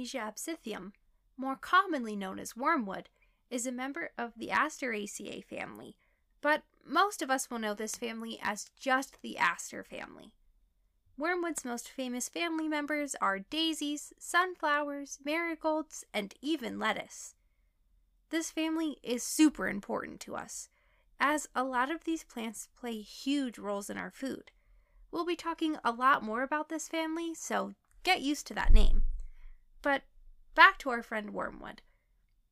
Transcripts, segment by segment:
Artemisia absinthium, more commonly known as wormwood, is a member of the Asteraceae family, but most of us will know this family as just the aster family. Wormwood's most famous family members are daisies, sunflowers, marigolds, and even lettuce. This family is super important to us, as a lot of these plants play huge roles in our food. We'll be talking a lot more about this family, so get used to that name. But back to our friend wormwood.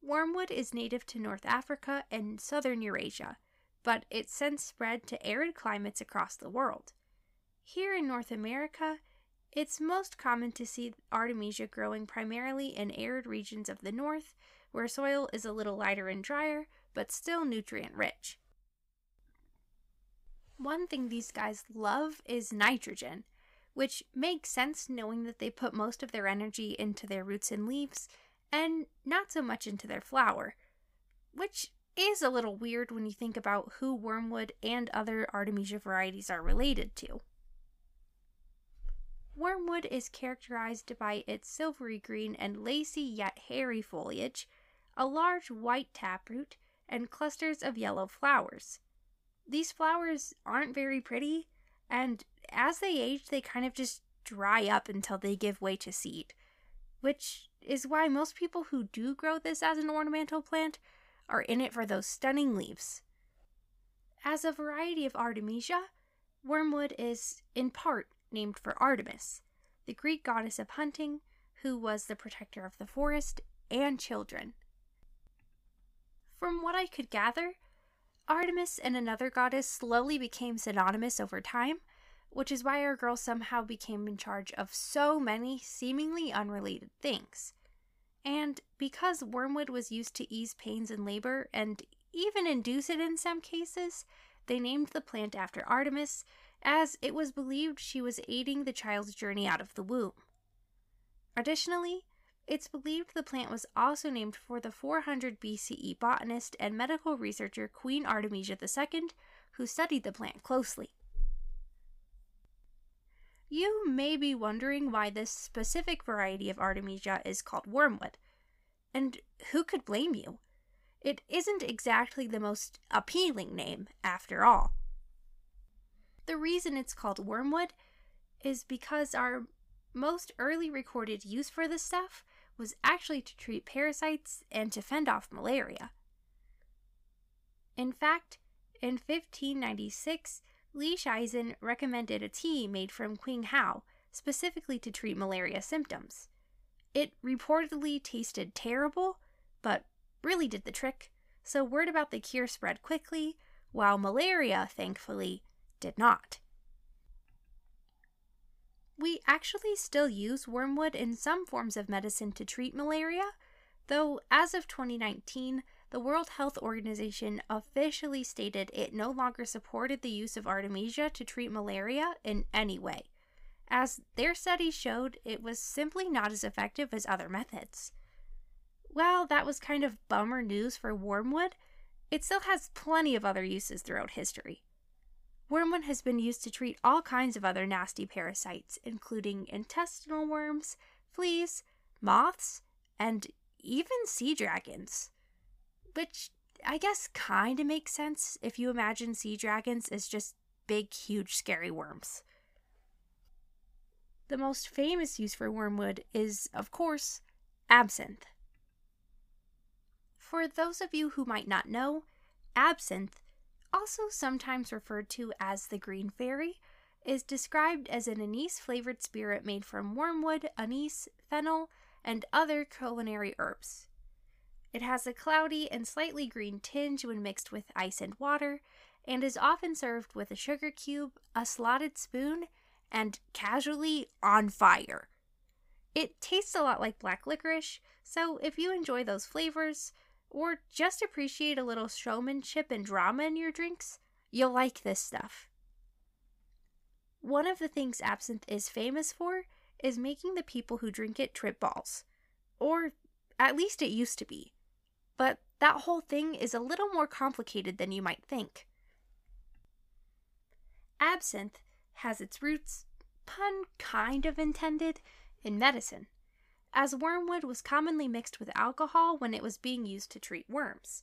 Wormwood is native to North Africa and southern Eurasia, but it's since spread to arid climates across the world. Here in North America, it's most common to see Artemisia growing primarily in arid regions of the north where soil is a little lighter and drier, but still nutrient rich. One thing these guys love is nitrogen, which makes sense knowing that they put most of their energy into their roots and leaves, and not so much into their flower, which is a little weird when you think about who wormwood and other Artemisia varieties are related to. Wormwood is characterized by its silvery green and lacy yet hairy foliage, a large white taproot, and clusters of yellow flowers. These flowers aren't very pretty, and as they age, they kind of just dry up until they give way to seed, which is why most people who do grow this as an ornamental plant are in it for those stunning leaves. As a variety of Artemisia, wormwood is, in part, named for Artemis, the Greek goddess of hunting, who was the protector of the forest and children. From what I could gather, Artemis and another goddess slowly became synonymous over time, which is why our girl somehow became in charge of so many seemingly unrelated things. And because wormwood was used to ease pains in labor and even induce it in some cases, they named the plant after Artemis, as it was believed she was aiding the child's journey out of the womb. Additionally, it's believed the plant was also named for the 400 BCE botanist and medical researcher Queen Artemisia II, who studied the plant closely. You may be wondering why this specific variety of Artemisia is called wormwood. And who could blame you? It isn't exactly the most appealing name, after all. The reason it's called wormwood is because our most early recorded use for this stuff was actually to treat parasites and to fend off malaria. In fact, in 1596, Li Shizhen recommended a tea made from Qing Hao specifically to treat malaria symptoms. It reportedly tasted terrible, but really did the trick, so word about the cure spread quickly, while malaria, thankfully, did not. We actually still use wormwood in some forms of medicine to treat malaria, though as of 2019, the World Health Organization officially stated it no longer supported the use of Artemisia to treat malaria in any way, as their studies showed it was simply not as effective as other methods. Well, that was kind of bummer news for wormwood, it still has plenty of other uses throughout history. Wormwood has been used to treat all kinds of other nasty parasites, including intestinal worms, fleas, moths, and even sea dragons. Which I guess kind of makes sense if you imagine sea dragons as just big, huge, scary worms. The most famous use for wormwood is, of course, absinthe. For those of you who might not know, absinthe also sometimes referred to as the green fairy, is described as an anise flavored spirit made from wormwood, anise, fennel, and other culinary herbs. It has a cloudy and slightly green tinge when mixed with ice and water, and is often served with a sugar cube, a slotted spoon, and casually on fire. It tastes a lot like black licorice, so if you enjoy those flavors, or just appreciate a little showmanship and drama in your drinks, you'll like this stuff. One of the things absinthe is famous for is making the people who drink it trip balls. Or at least it used to be. But that whole thing is a little more complicated than you might think. Absinthe has its roots, pun kind of intended, in medicine, as wormwood was commonly mixed with alcohol when it was being used to treat worms.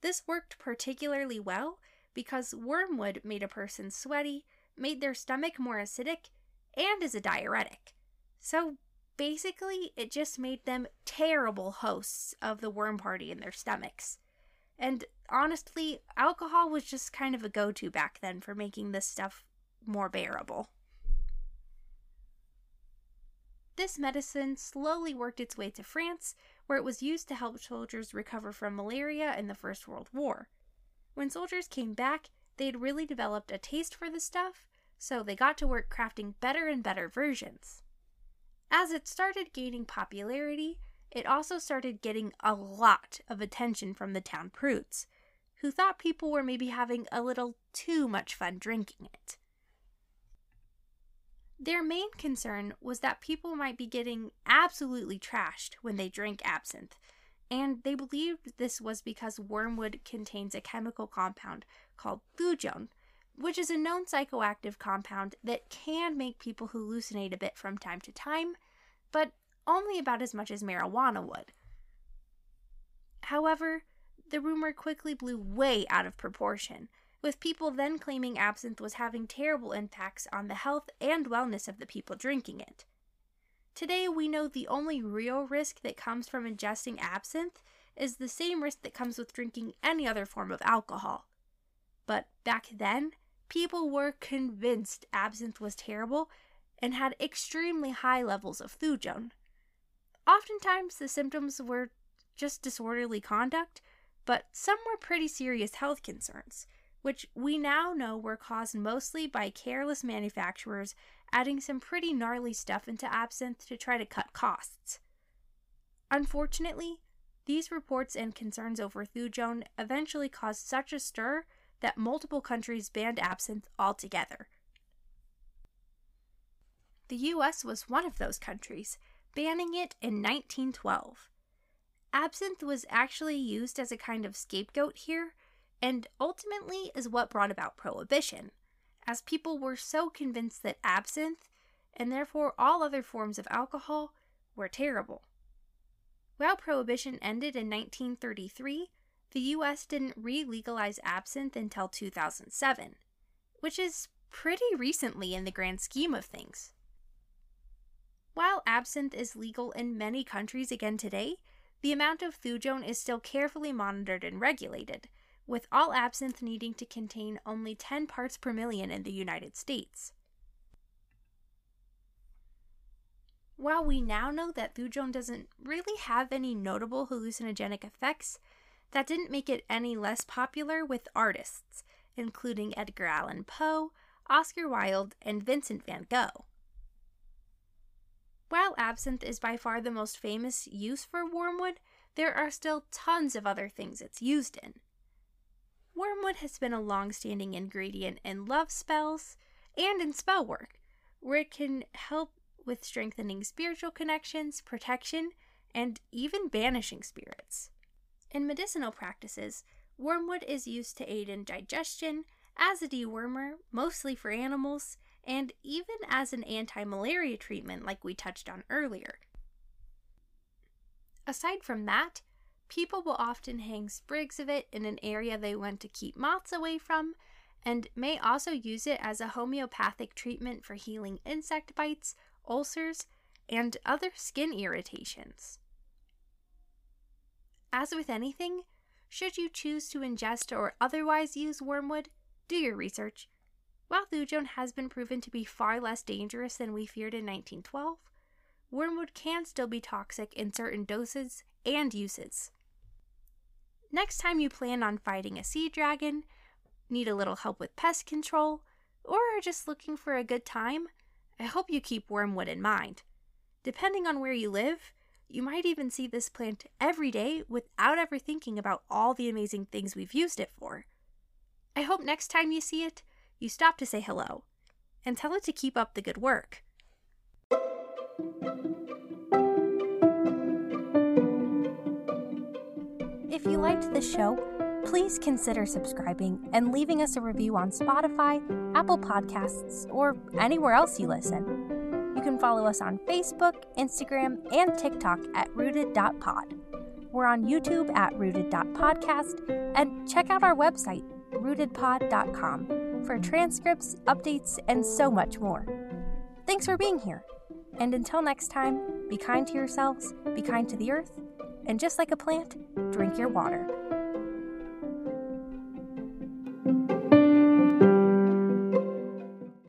This worked particularly well because wormwood made a person sweaty, made their stomach more acidic, and is a diuretic. So basically, it just made them terrible hosts of the worm party in their stomachs. And honestly, alcohol was just kind of a go to back then for making this stuff more bearable. This medicine slowly worked its way to France, where it was used to help soldiers recover from malaria in the First World War. When soldiers came back, they had really developed a taste for the stuff, so they got to work crafting better and better versions. As it started gaining popularity, it also started getting a lot of attention from the town prudes, who thought people were maybe having a little too much fun drinking it. Their main concern was that people might be getting absolutely trashed when they drank absinthe, and they believed this was because wormwood contains a chemical compound called thujone, which is a known psychoactive compound that can make people hallucinate a bit from time to time, but only about as much as marijuana would. However, the rumor quickly blew way out of proportion with people then claiming absinthe was having terrible impacts on the health and wellness of the people drinking it. Today, we know the only real risk that comes from ingesting absinthe is the same risk that comes with drinking any other form of alcohol. But back then, people were convinced absinthe was terrible and had extremely high levels of thujone. Oftentimes, the symptoms were just disorderly conduct, but some were pretty serious health concerns, which we now know were caused mostly by careless manufacturers adding some pretty gnarly stuff into absinthe to try to cut costs. Unfortunately, these reports and concerns over thujone eventually caused such a stir that multiple countries banned absinthe altogether. The US was one of those countries, banning it in 1912. Absinthe was actually used as a kind of scapegoat here and ultimately is what brought about prohibition, as people were so convinced that absinthe, and therefore all other forms of alcohol, were terrible. While prohibition ended in 1933, the US didn't re legalize absinthe until 2007, which is pretty recently in the grand scheme of things. While absinthe is legal in many countries again today, the amount of thujone is still carefully monitored and regulated, with all absinthe needing to contain only 10 parts per million in the United States. While we now know that thujone doesn't really have any notable hallucinogenic effects, that didn't make it any less popular with artists, including Edgar Allan Poe, Oscar Wilde, and Vincent van Gogh. While absinthe is by far the most famous use for wormwood, there are still tons of other things it's used in. Wormwood has been a long standing ingredient in love spells and in spell work, where it can help with strengthening spiritual connections, protection, and even banishing spirits. In medicinal practices, wormwood is used to aid in digestion, as a dewormer, mostly for animals, and even as an anti malaria treatment, like we touched on earlier. Aside from that, People will often hang sprigs of it in an area they want to keep moths away from, and may also use it as a homeopathic treatment for healing insect bites, ulcers, and other skin irritations. As with anything, should you choose to ingest or otherwise use wormwood, do your research. While thujone has been proven to be far less dangerous than we feared in 1912, wormwood can still be toxic in certain doses and uses. Next time you plan on fighting a sea dragon, need a little help with pest control, or are just looking for a good time, I hope you keep wormwood in mind. Depending on where you live, you might even see this plant every day without ever thinking about all the amazing things we've used it for. I hope next time you see it, you stop to say hello and tell it to keep up the good work. If you liked this show, please consider subscribing and leaving us a review on Spotify, Apple Podcasts, or anywhere else you listen. You can follow us on Facebook, Instagram, and TikTok at rooted.pod. We're on YouTube at rooted.podcast, and check out our website, rootedpod.com, for transcripts, updates, and so much more. Thanks for being here. And until next time, be kind to yourselves, be kind to the earth, and just like a plant, drink your water.